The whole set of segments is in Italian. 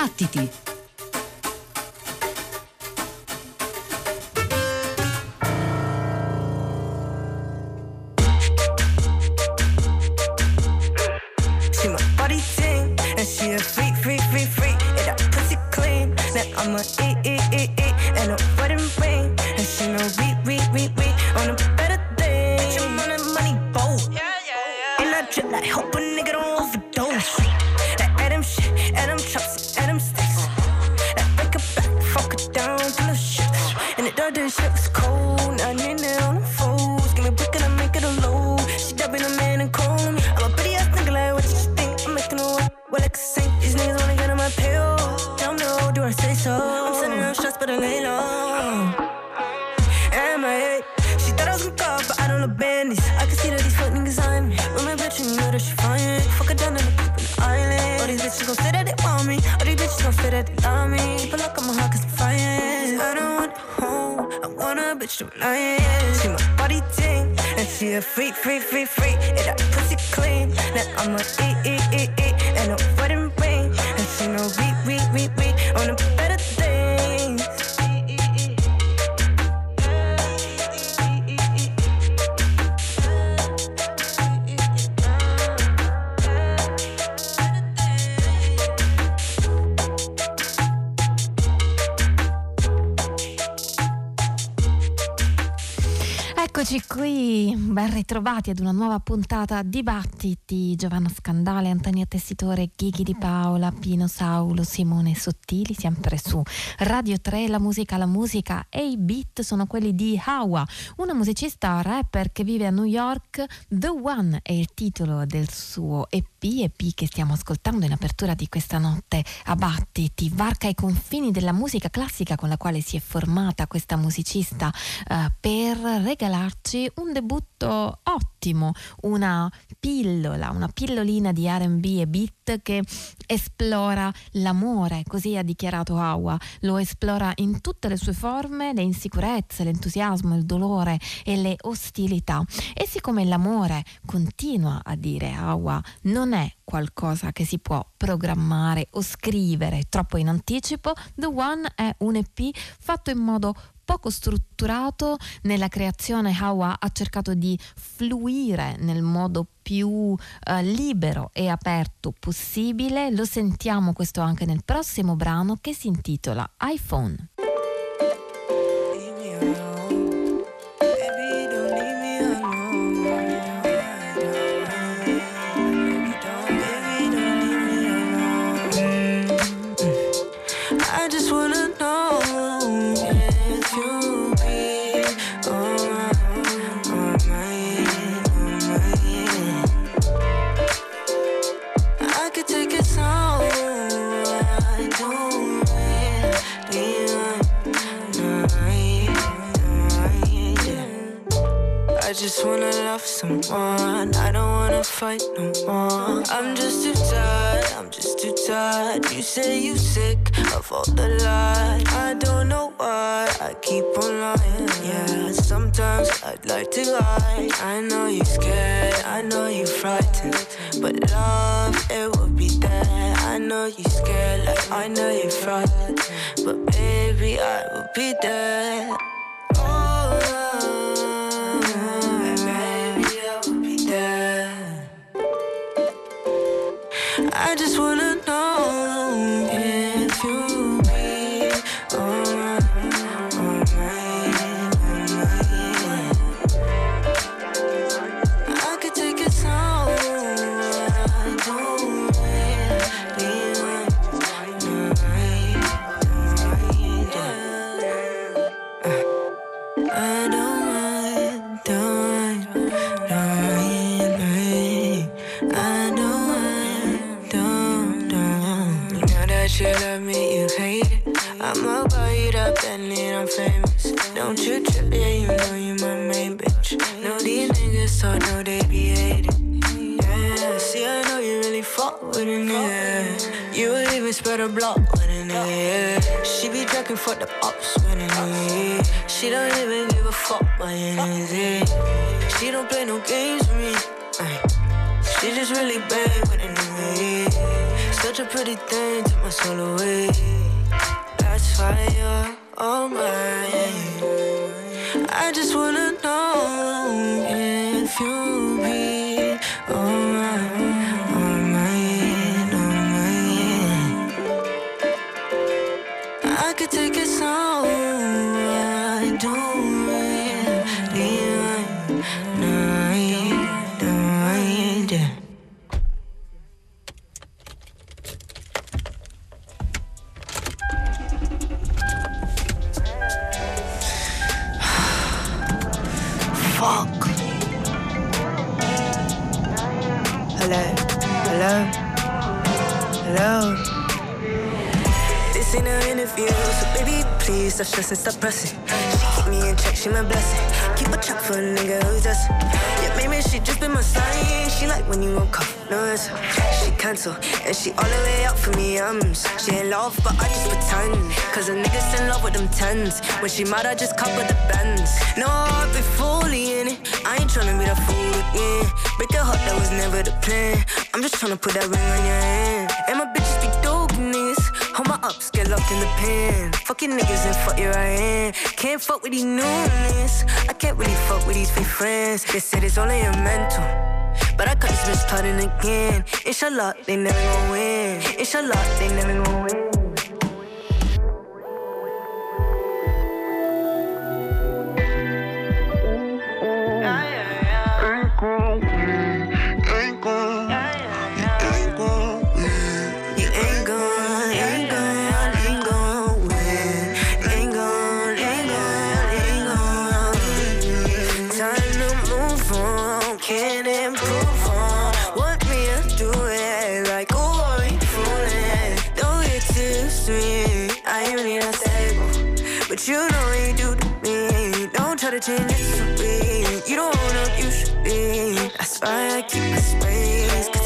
Battiti! Ritrovati ad una nuova puntata Dibattiti. Giovanna Scandale, Antonio Tessitore, Ghighi di Paola, Pino Saulo, Simone Sottili, sempre su Radio 3. La musica, la musica e i beat sono quelli di Hawa, una musicista rapper che vive a New York. The One è il titolo del suo EP, EP che stiamo ascoltando in apertura di questa notte a Battiti. Varca i confini della musica classica con la quale si è formata questa musicista uh, per regalarci un debutto ottimo, una pillola, una pillolina di RB e beat che esplora l'amore, così ha dichiarato Hawa, lo esplora in tutte le sue forme, le insicurezze, l'entusiasmo, il dolore e le ostilità. E siccome l'amore, continua a dire Hawa, non è qualcosa che si può programmare o scrivere troppo in anticipo, The One è un EP fatto in modo poco strutturato nella creazione Hawa ha cercato di fluire nel modo più eh, libero e aperto possibile. Lo sentiamo questo anche nel prossimo brano che si intitola iPhone. Just wanna love someone. I don't wanna fight no more. I'm just too tired, I'm just too tired. You say you sick of all the lies. I don't know why I keep on lying. Yeah, sometimes I'd like to lie. I know you're scared, I know you're frightened. But love, it will be there. I know you're scared, like I know you're frightened. But baby, I will be there. I just wanna You would even spread a block. She be tracking for the ops with a nigga. She don't even give a fuck by anything. She don't play no games with me. She just really bad with a nigga. such a pretty thing, took my soul away. That's you're all mine. I just wanna know if you'll be alright, hello. This ain't an interview, so baby, please stop stressing, stop pressing. She keep me in check, she my blessing. Keep a check for a nigga who does. Yeah, maybe she just been my sign. She like when you won't come, no answer. She cancel, and she all the way up for me. Um, she in love, but I just pretend. Cause a nigga's in love with them tens. When she mad, I just couple the bends. No, I've been it. I ain't tryna be that fool again. Break the heart, that was never the plan. I'm just tryna put that ring on your hand. And my bitches be dope niggas. Hold my ups, get locked in the pen. Fucking niggas and fuck your hand. Can't fuck with these new niggas. I can't really fuck with these fake friends. They said it's only a mental. But I cut this bitch starting again. Inshallah, they never gon' win. Inshallah, they never gon' win. virgin, it's a bit. You don't wanna, you should be. That's why I keep my space.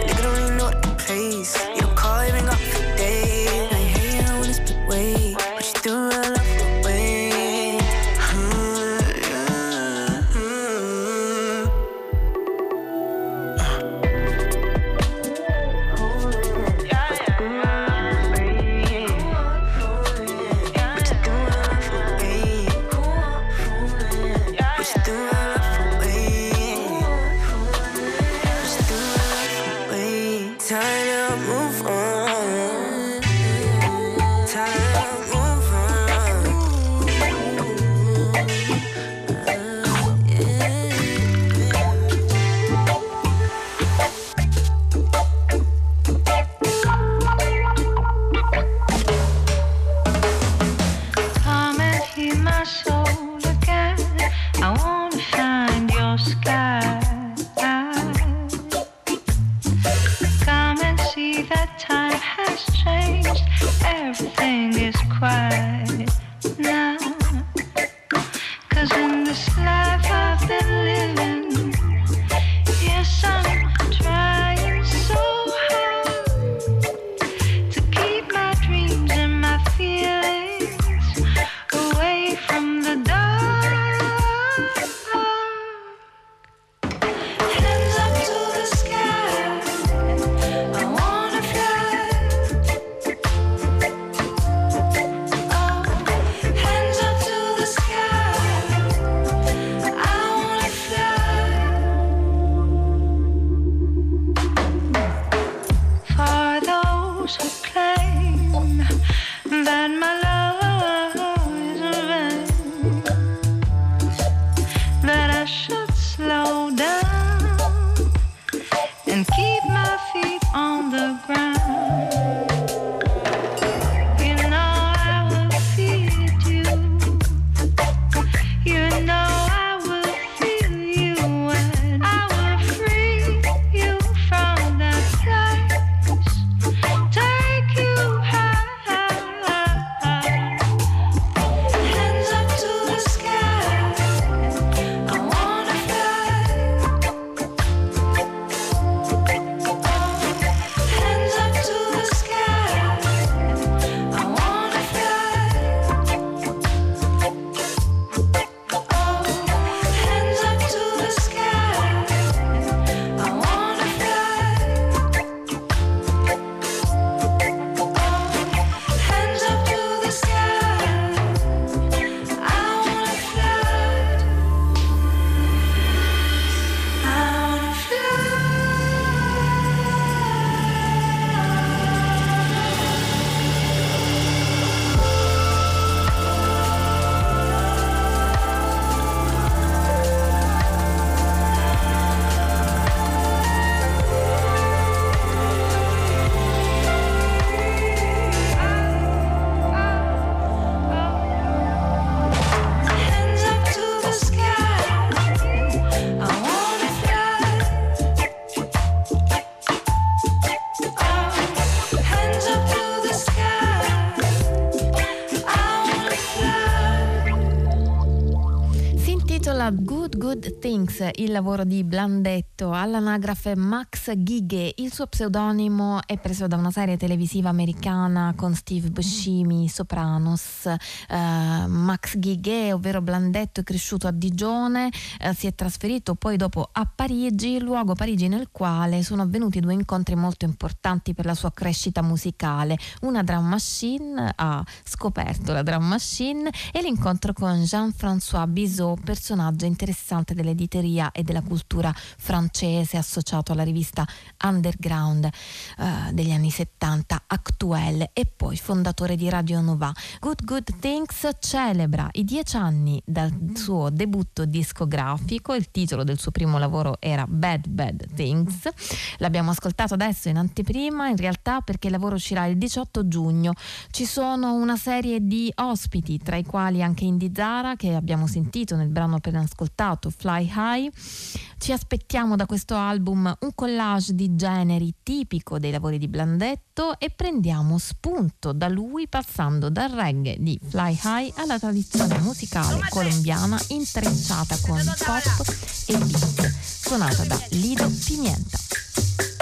Il lavoro di Blandetto, all'anagrafe Max Ghighe. Il suo pseudonimo è preso da una serie televisiva americana con Steve Buscemi, Sopranos. Uh, Max Ghighe, ovvero Blandetto, è cresciuto a Digione, uh, si è trasferito poi dopo a Parigi, luogo Parigi nel quale sono avvenuti due incontri molto importanti per la sua crescita musicale. Una drum machine, ha scoperto la drum machine, e l'incontro con Jean-François Bizot, personaggio interessante dell'editeria e della cultura francese associato alla rivista Underground uh, degli anni 70, Actuelle e poi fondatore di Radio Nova. Good Good Things celebra i dieci anni dal suo debutto discografico, il titolo del suo primo lavoro era Bad Bad Things, l'abbiamo ascoltato adesso in anteprima in realtà perché il lavoro uscirà il 18 giugno, ci sono una serie di ospiti tra i quali anche Indy Zara che abbiamo sentito nel brano appena ascoltato Fly High. Ci aspettiamo da questo album un collage di generi tipico dei lavori di Blandetto e prendiamo spunto da lui passando dal reggae di Fly High alla tradizione musicale colombiana intrecciata con pop e beat, suonata da Lido Pimienta.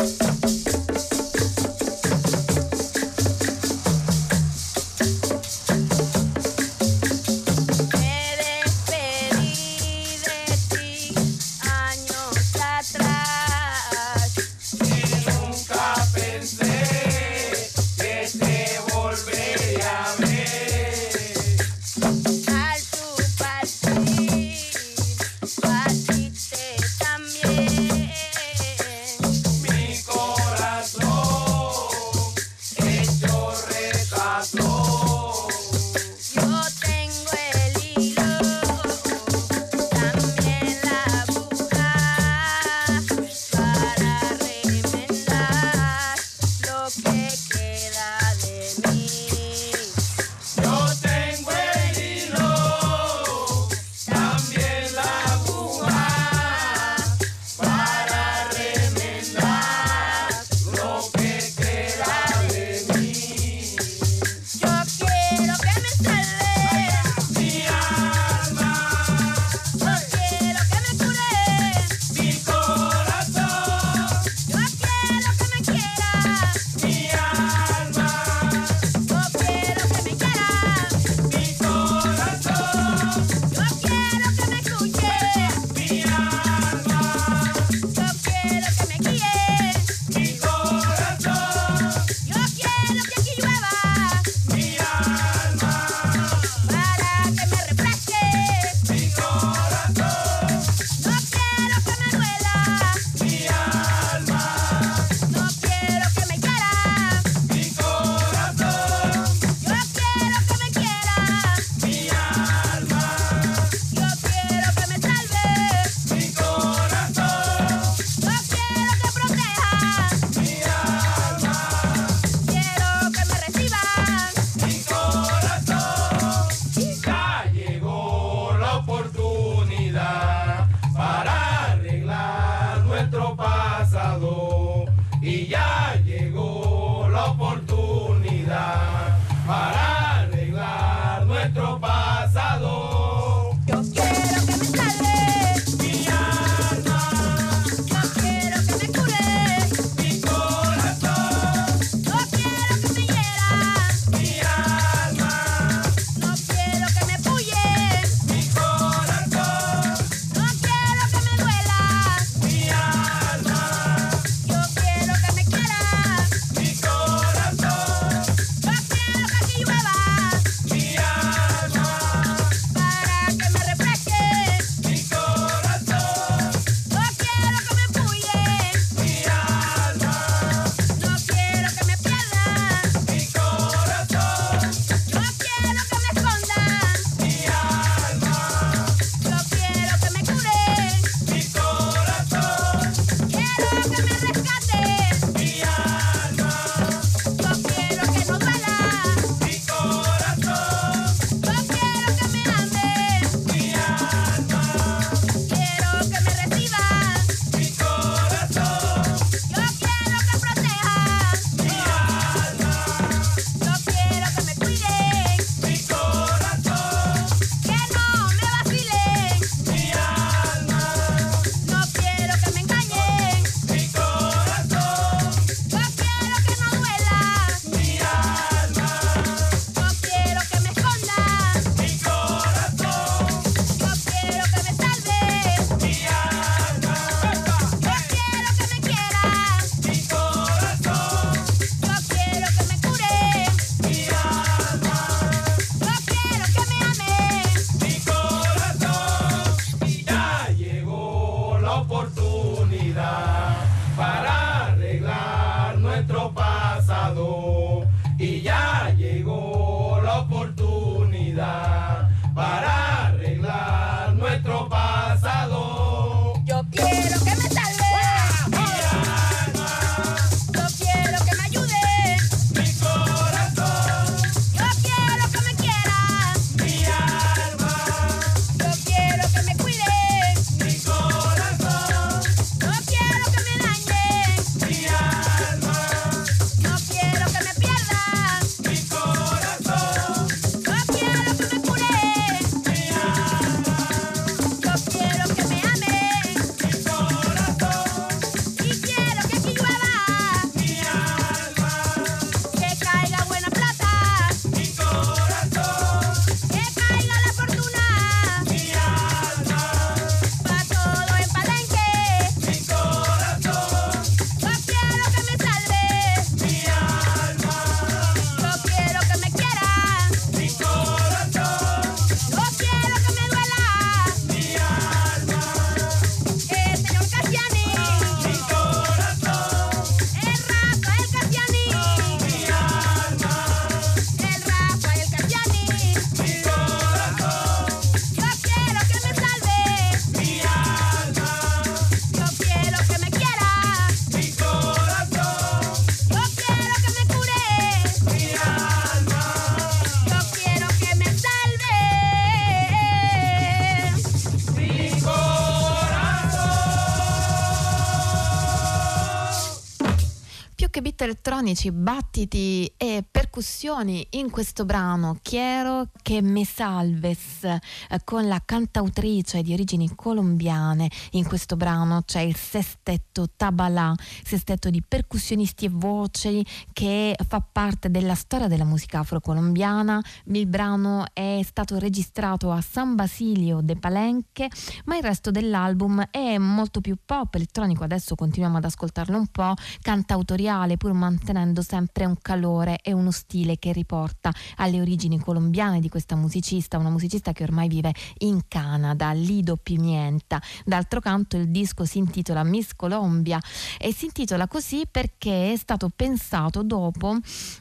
Elettronici, battiti e percussioni in questo brano Quiero che me salves eh, con la cantautrice di origini colombiane. In questo brano c'è il sestetto Tabalà, sestetto di percussionisti e voci che fa parte della storia della musica afrocolombiana. Il brano è stato registrato a San Basilio de Palenque, ma il resto dell'album è molto più pop elettronico. Adesso continuiamo ad ascoltarlo un po', cantautoriale pur mantenendo sempre un calore e uno stile che riporta alle origini colombiane di questa musicista, una musicista che ormai vive in Canada, Lido Pimienta. D'altro canto il disco si intitola Miss Colombia e si intitola così perché è stato pensato dopo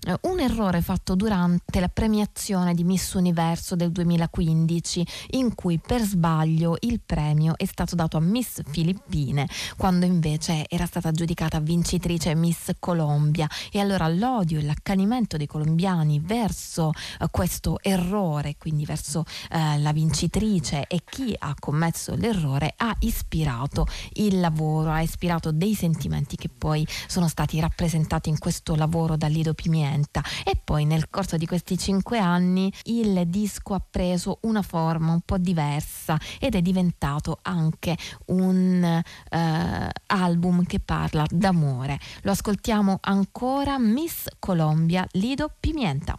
eh, un errore fatto durante la premiazione di Miss Universo del 2015 in cui per sbaglio il premio è stato dato a Miss Filippine quando invece era stata giudicata vincitrice Miss Colombia e allora l'odio e l'accanimento dei colombiani verso eh, questo errore, quindi verso eh, la vincitrice e chi ha commesso l'errore, ha ispirato il lavoro, ha ispirato dei sentimenti che poi sono stati rappresentati in questo lavoro da Lido Pimienta e poi nel corso di questi cinque anni il disco ha preso una forma un po' diversa ed è diventato anche un eh, album che parla d'amore. Lo ascoltiamo ancora ancora Miss Colombia Lido Pimienta.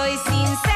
soy sincera.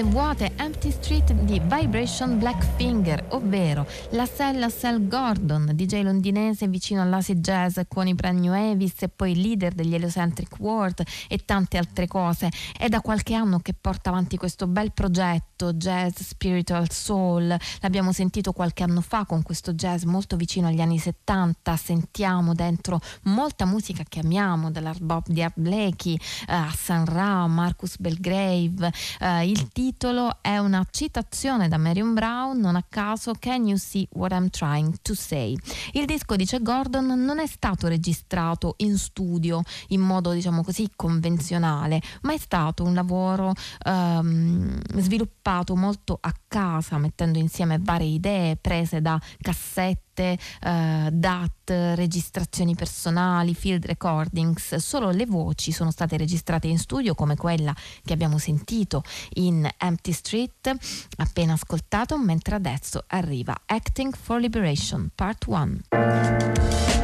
Strade vuote Empty Street di Vibration Black Finger, ovvero la Sella Cell Gordon, DJ londinese vicino all'acid jazz con i brand new Avis e poi leader degli Heliocentric World e tante altre cose. È da qualche anno che porta avanti questo bel progetto jazz spiritual soul. L'abbiamo sentito qualche anno fa con questo jazz molto vicino agli anni 70. Sentiamo dentro molta musica che amiamo, dall'art bop di Art Blakey a San Ra, Marcus Belgrave. Uh, il titolo è una citazione da Marion Brown, non a caso Can You See What I'm Trying to Say? Il disco, dice Gordon, non è stato registrato in studio in modo, diciamo così, convenzionale, ma è stato un lavoro um, sviluppato molto a casa, mettendo insieme varie idee prese da cassette eh, DAT, registrazioni personali, field recordings, solo le voci sono state registrate in studio come quella che abbiamo sentito in Empty Street, appena ascoltato, mentre adesso arriva Acting for Liberation Part 1.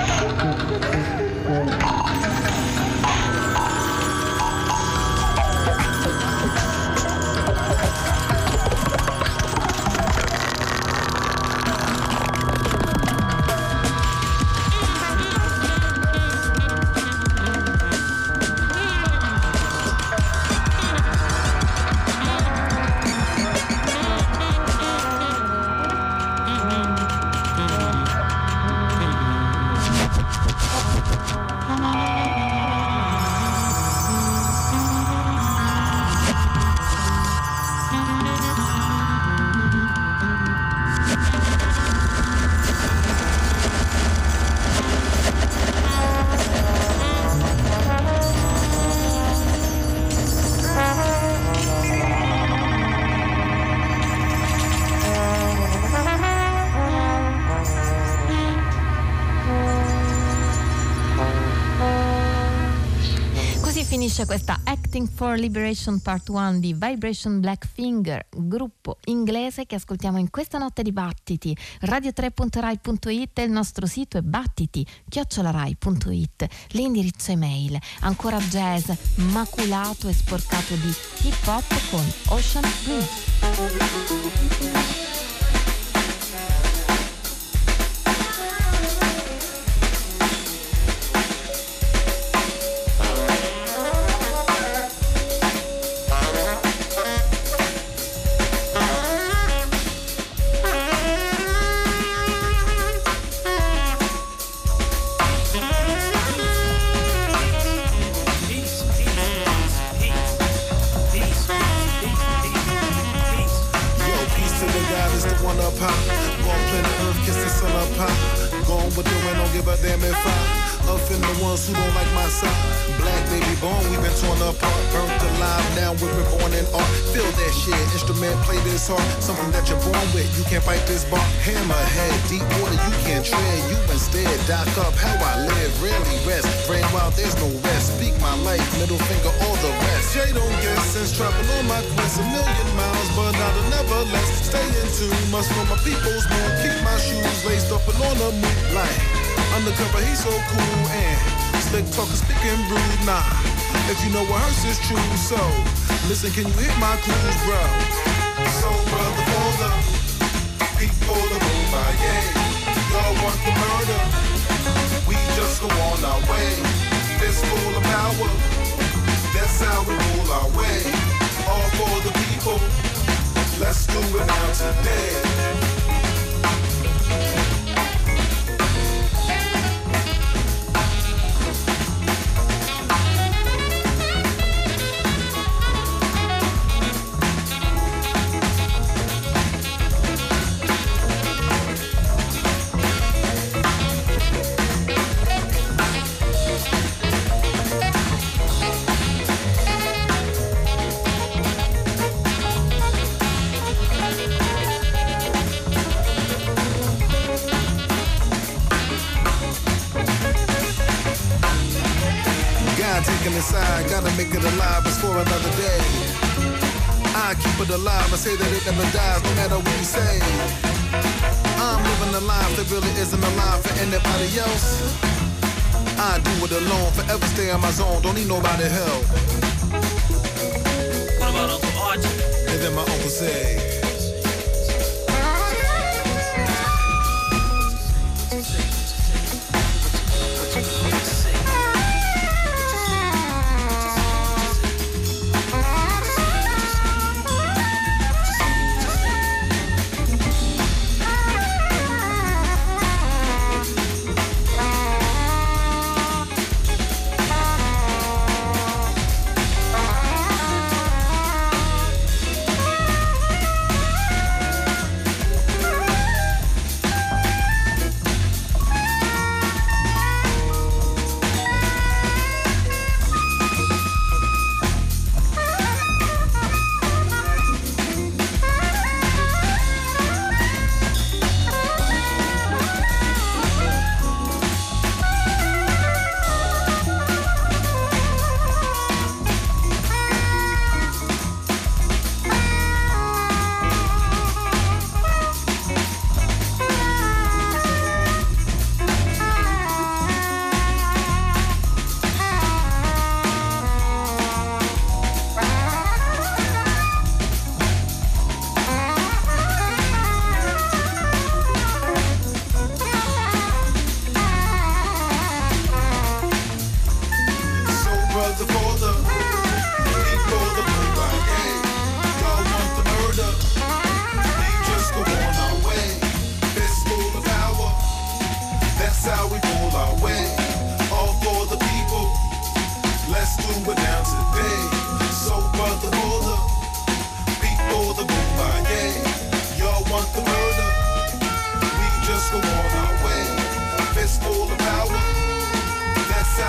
Música finisce questa Acting for Liberation Part 1 di Vibration Black Finger, gruppo inglese che ascoltiamo in questa notte di battiti. Radio3.rai.it è il nostro sito e battiti chiocciolarai.it, l'indirizzo email. Ancora jazz maculato e sporcato di hip hop con Ocean Blue. Listen, can you hit my clues, bro? So, brother, for the people of Mumbai, y'all want the murder? We just go on our way. Fist full of power. That's how we rule our way. All for the people. Let's do it now today. In my zone, don't need nobody help.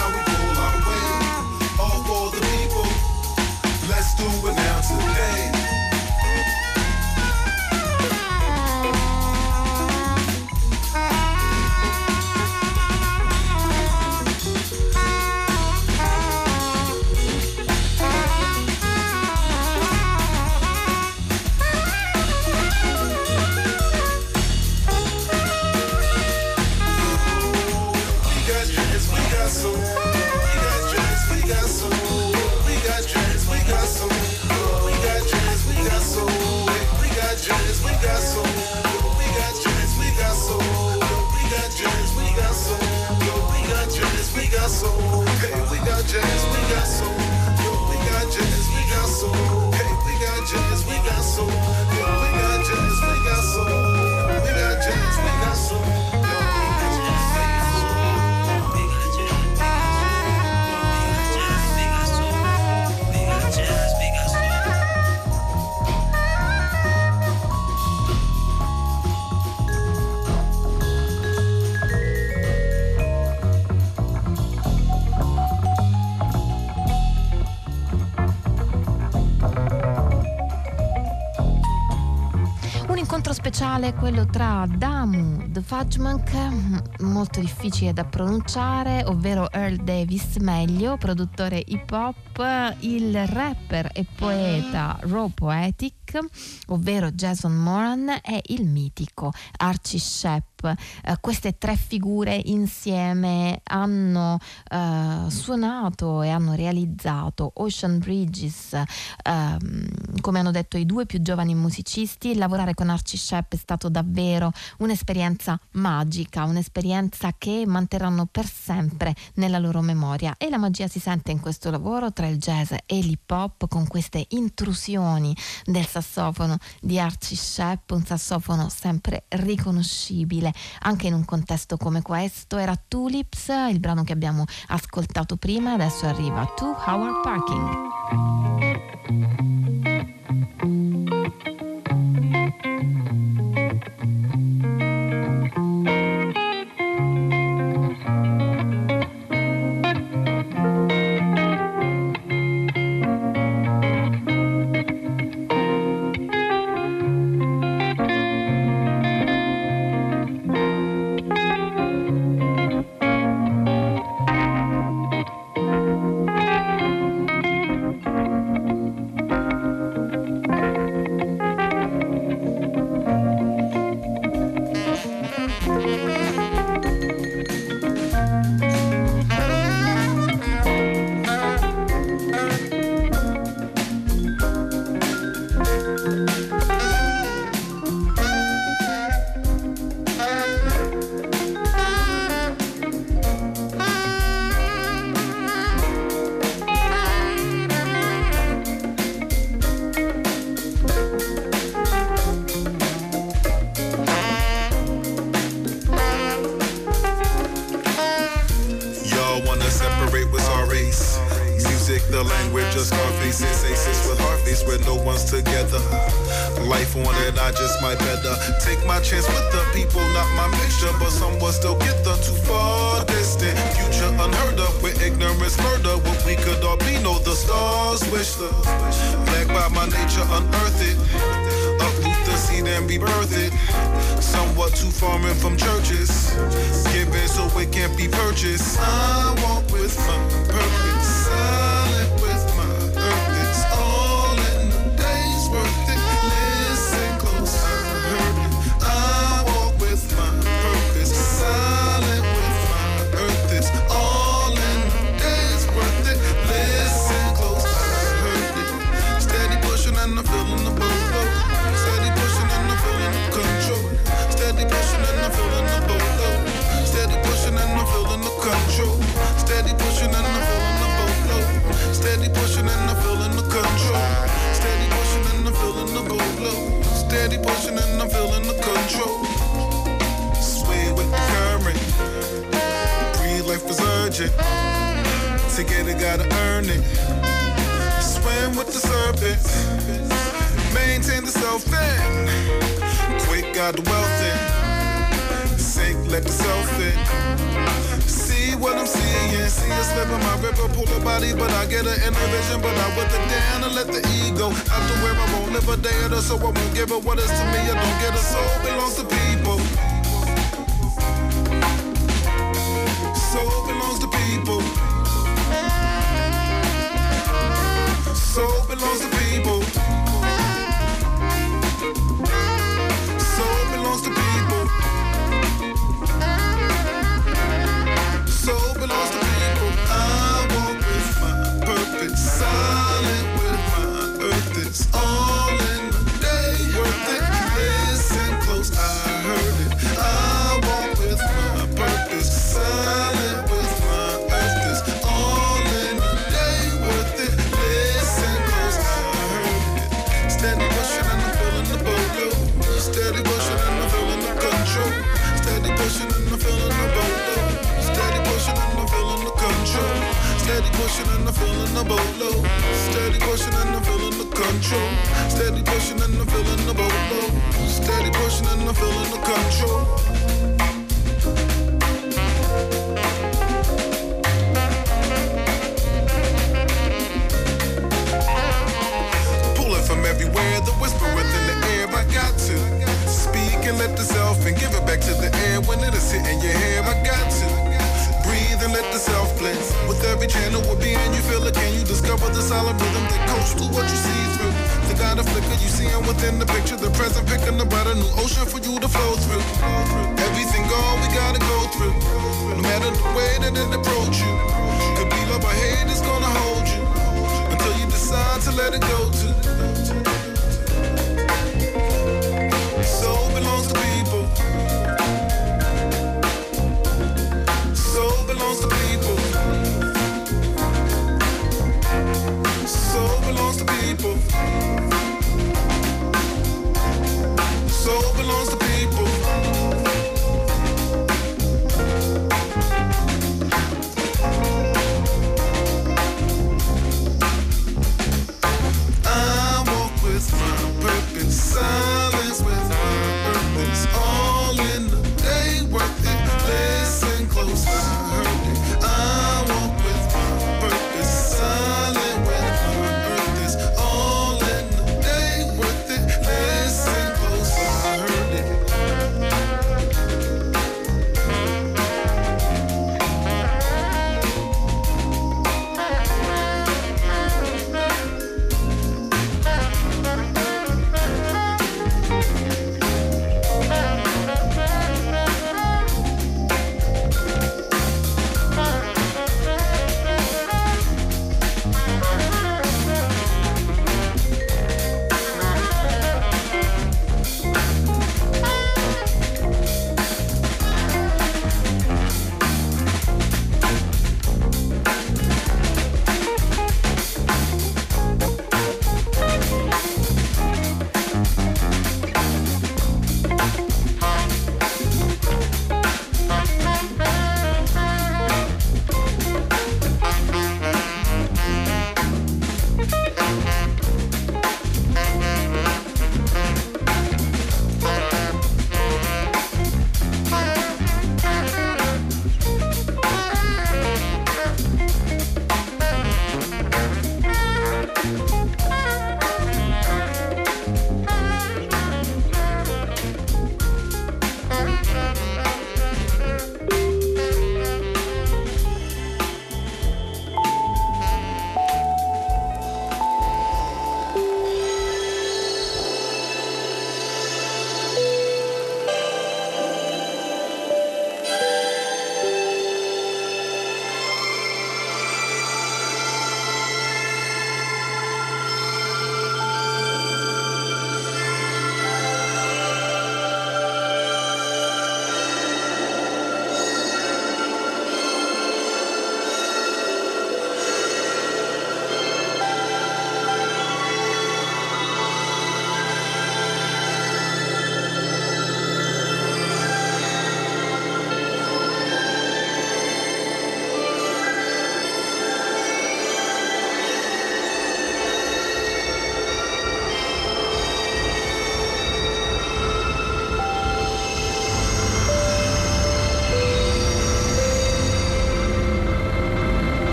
down. We speciale quello tra Damu The Fudgmonk, molto difficile da pronunciare, ovvero Earl Davis meglio, produttore hip hop, il rapper e poeta Raw Poetic, ovvero Jason Moran e il mitico Archie Shepp eh, queste tre figure insieme hanno eh, suonato e hanno realizzato Ocean Bridges, ehm, come hanno detto i due più giovani musicisti. Lavorare con Archie Shepp è stato davvero un'esperienza magica, un'esperienza che manterranno per sempre nella loro memoria e la magia si sente in questo lavoro tra il jazz e l'hip hop con queste intrusioni del sassofono di Archie Shepp, un sassofono sempre riconoscibile anche in un contesto come questo. Era Tulips, il brano che abbiamo ascoltato prima, adesso arriva To Howard Parking.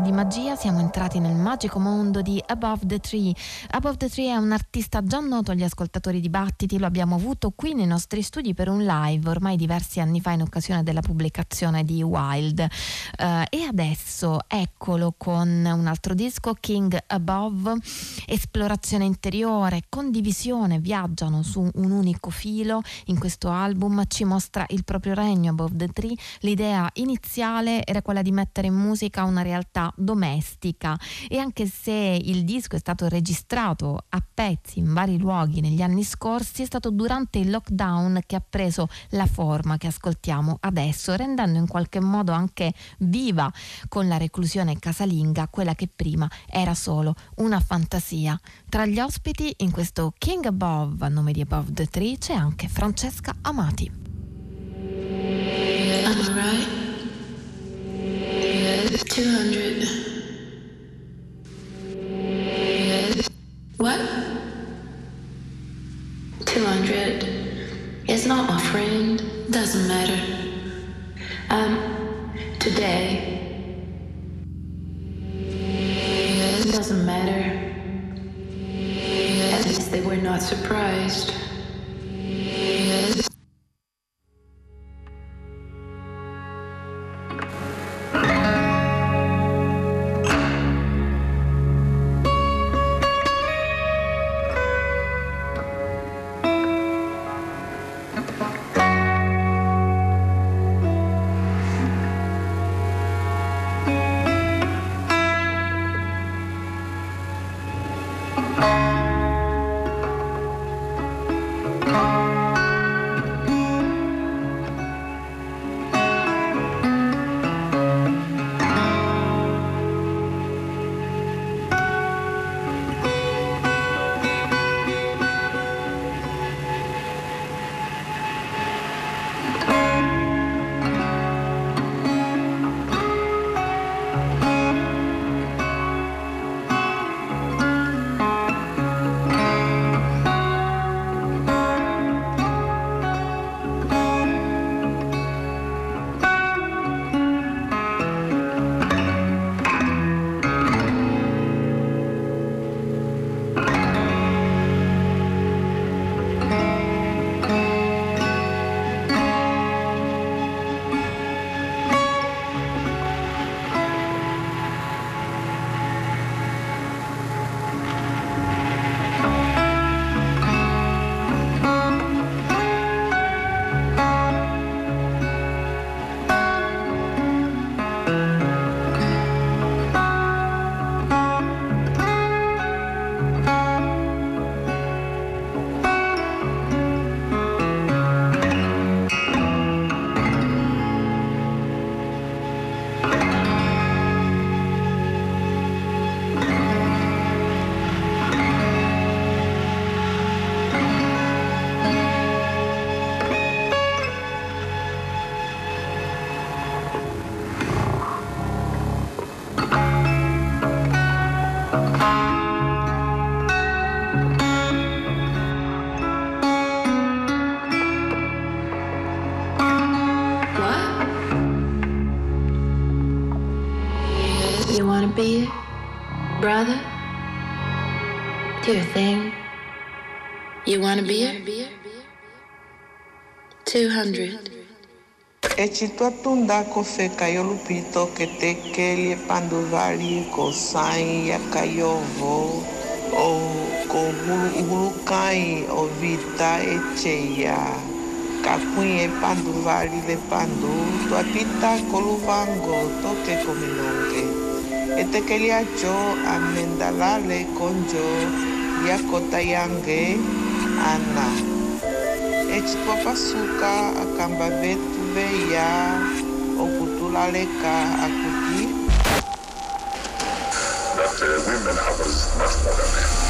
Di magia, siamo entrati nel magico mondo di Above the Tree. Above the Tree è un artista già noto agli ascoltatori di Battiti, lo abbiamo avuto qui nei nostri studi per un live ormai diversi anni fa in occasione della pubblicazione di Wild. Uh, e adesso eccolo con un altro disco, King Above, esplorazione interiore, condivisione, viaggiano su un unico filo. In questo album ci mostra il proprio regno Above the Tree. L'idea iniziale era quella di mettere in musica una realtà domestica e anche se il disco è stato registrato a pezzi in vari luoghi negli anni scorsi, è stato durante il lockdown che ha preso la forma che ascoltiamo adesso, rendendo in qualche modo anche viva con la reclusione casalinga quella che prima era solo una fantasia. Tra gli ospiti in questo King Above a nome di Above the Tree c'è anche Francesca Amati. I'm right. Yeah, 200. What? 200. It's not my friend. Doesn't matter. Um, today. It doesn't matter. At least they were not surprised. brother. Dear thing. You want a beer? Two hundred. Echitua atunda kofe kayo lupito kete kele panduvari kosai vo o kohulukai ovita echeya kakuye panduvari le pandu tuapita koluvango toke komino. Este quería yo amendalale con yo y acotayangue ana. Expo. That women have us much men.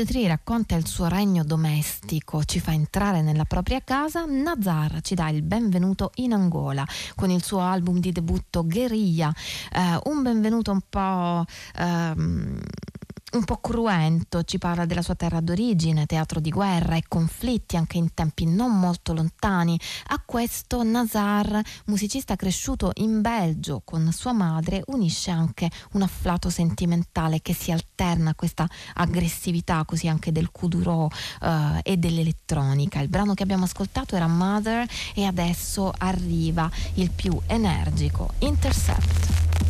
The Tree racconta il suo regno domestico, ci fa entrare nella propria casa, Nazar ci dà il benvenuto in Angola con il suo album di debutto Guerriglia, eh, un benvenuto un po'... Ehm, un po' cruento, ci parla della sua terra d'origine, teatro di guerra e conflitti anche in tempi non molto lontani. A questo Nazar, musicista cresciuto in Belgio con sua madre, unisce anche un afflato sentimentale che si alterna a questa aggressività così anche del kuduro eh, e dell'elettronica. Il brano che abbiamo ascoltato era Mother e adesso arriva il più energico Intercept.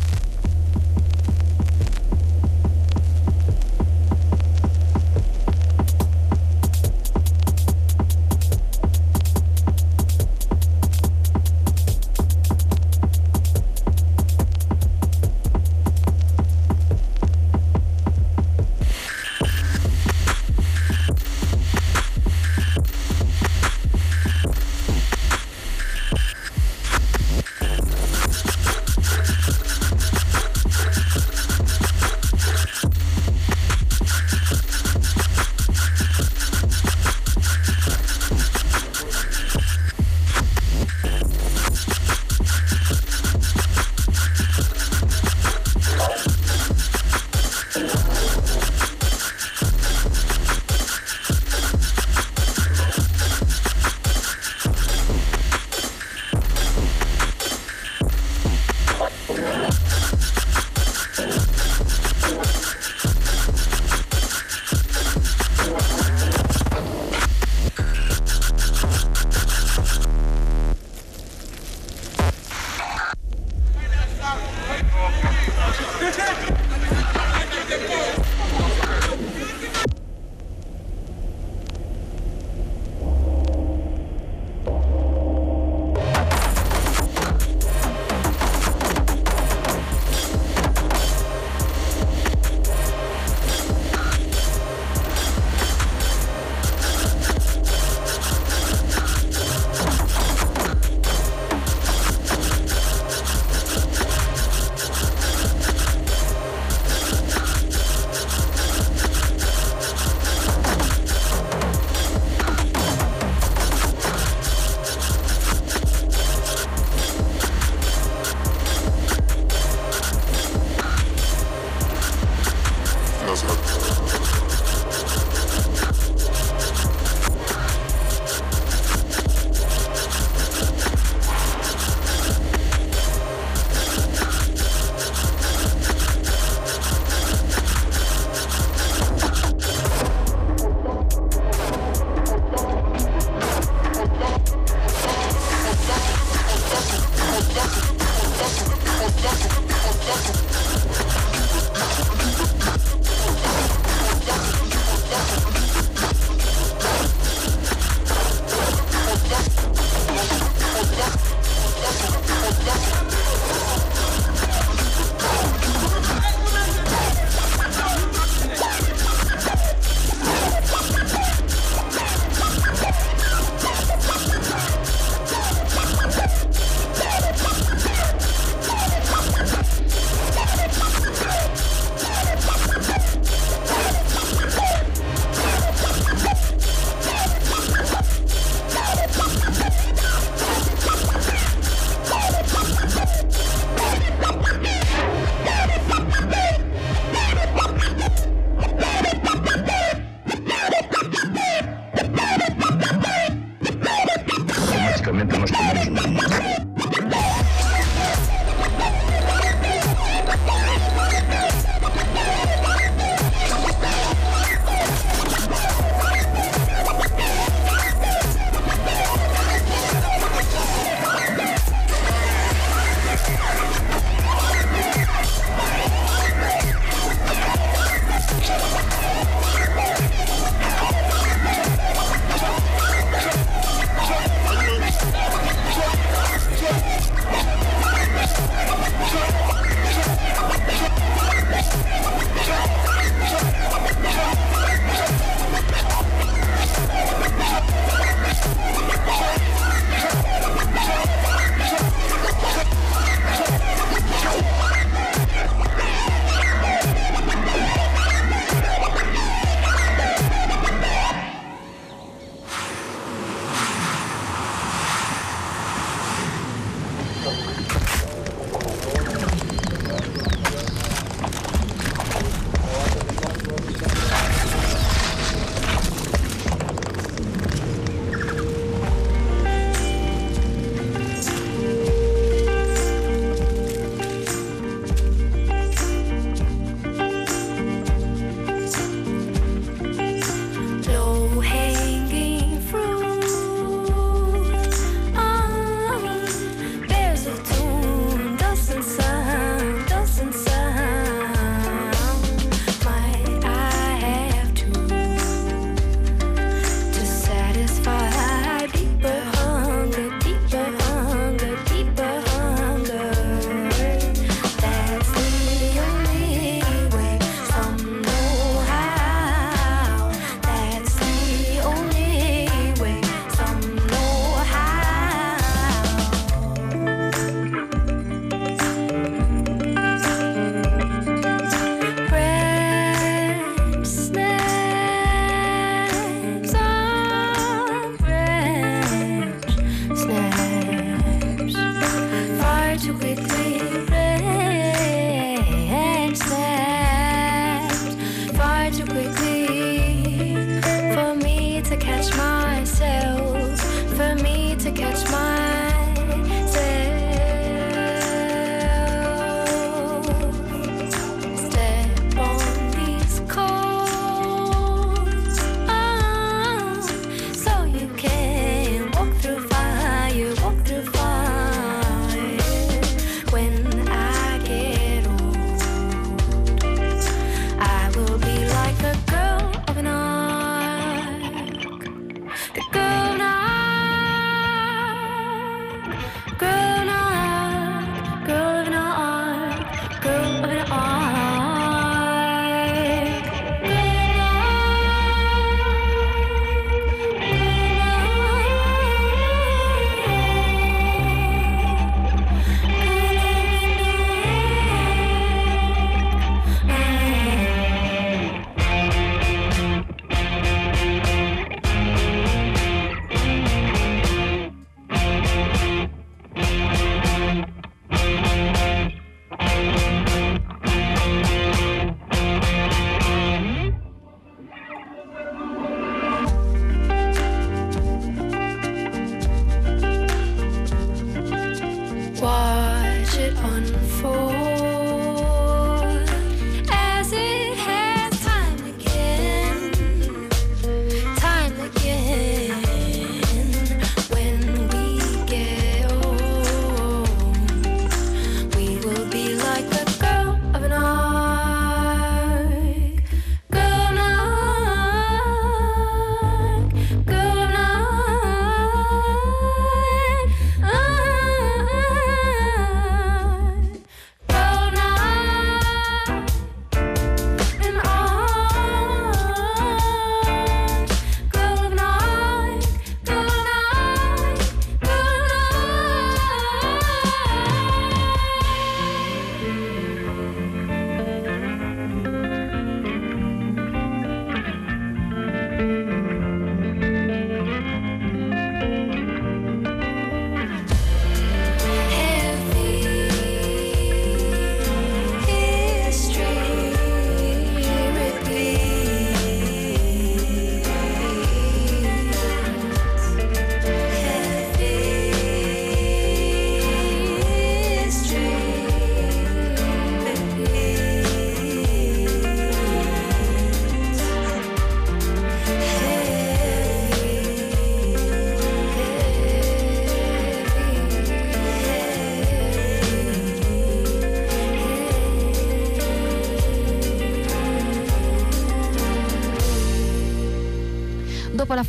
it on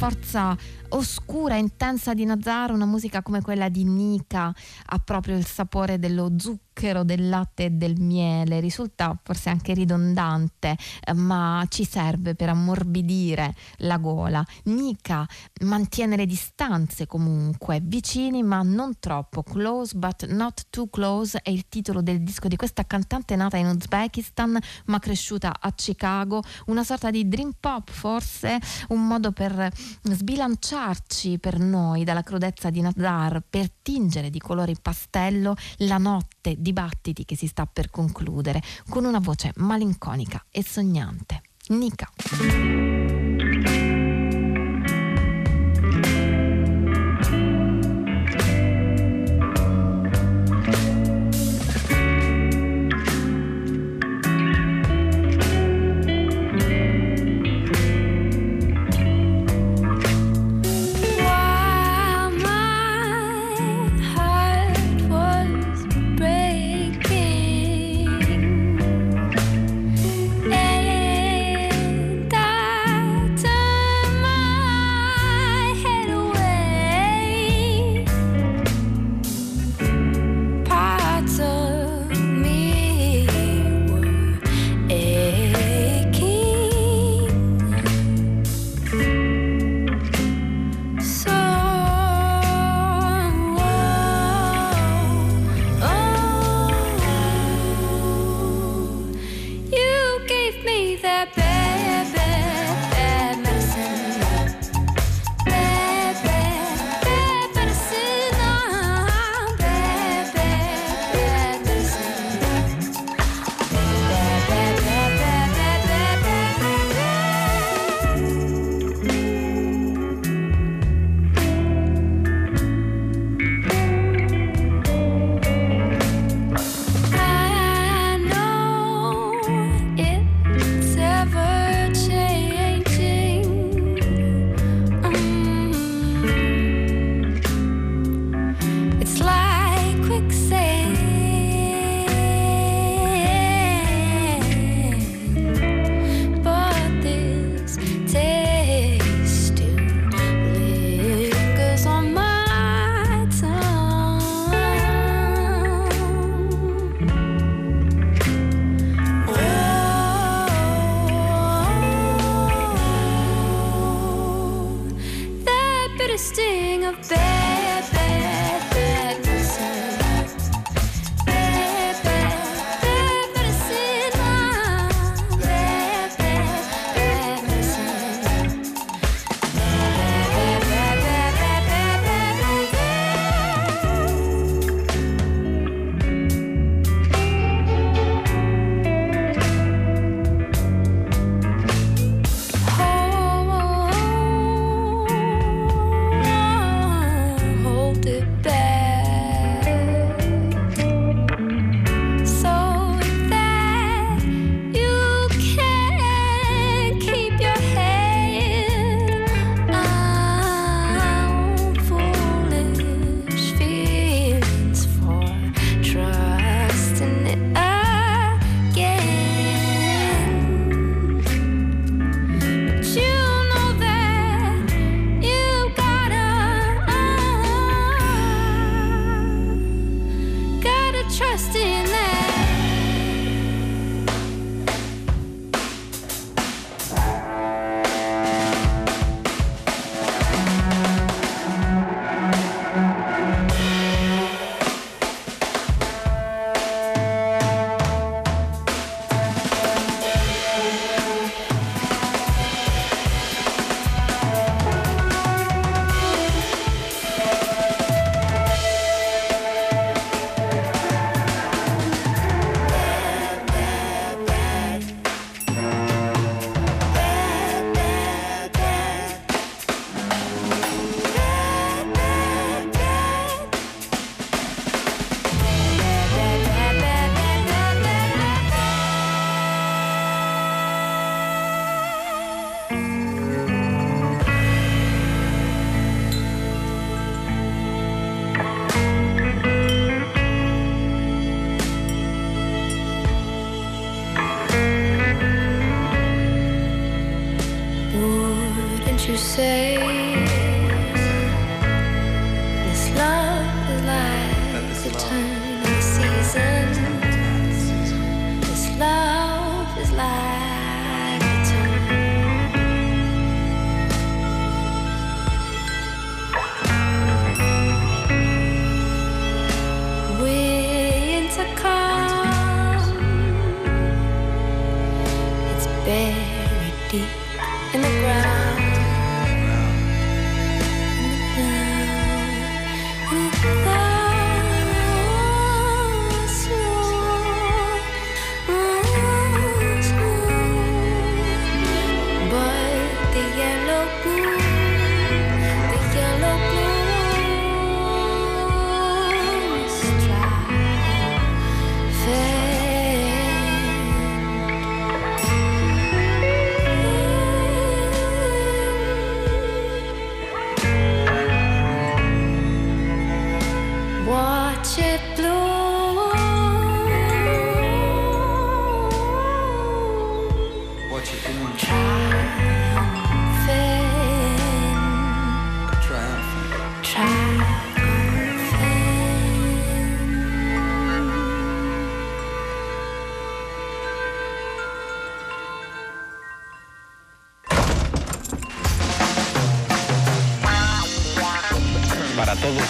forza oscura intensa di Nazar, una musica come quella di Nika ha proprio il sapore dello zucchero, del latte e del miele. Risulta forse anche ridondante, eh, ma ci serve per ammorbidire la gola. Nika mantiene le distanze comunque, vicini ma non troppo. Close but not too close è il titolo del disco di questa cantante nata in Uzbekistan ma cresciuta a Chicago. Una sorta di dream pop forse, un modo per sbilanciarci per noi dalla crudezza di Nazar, per tingere di colori pastello la notte di battiti che si sta per concludere, con una voce malinconica e sognante. Nika.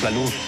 La luz.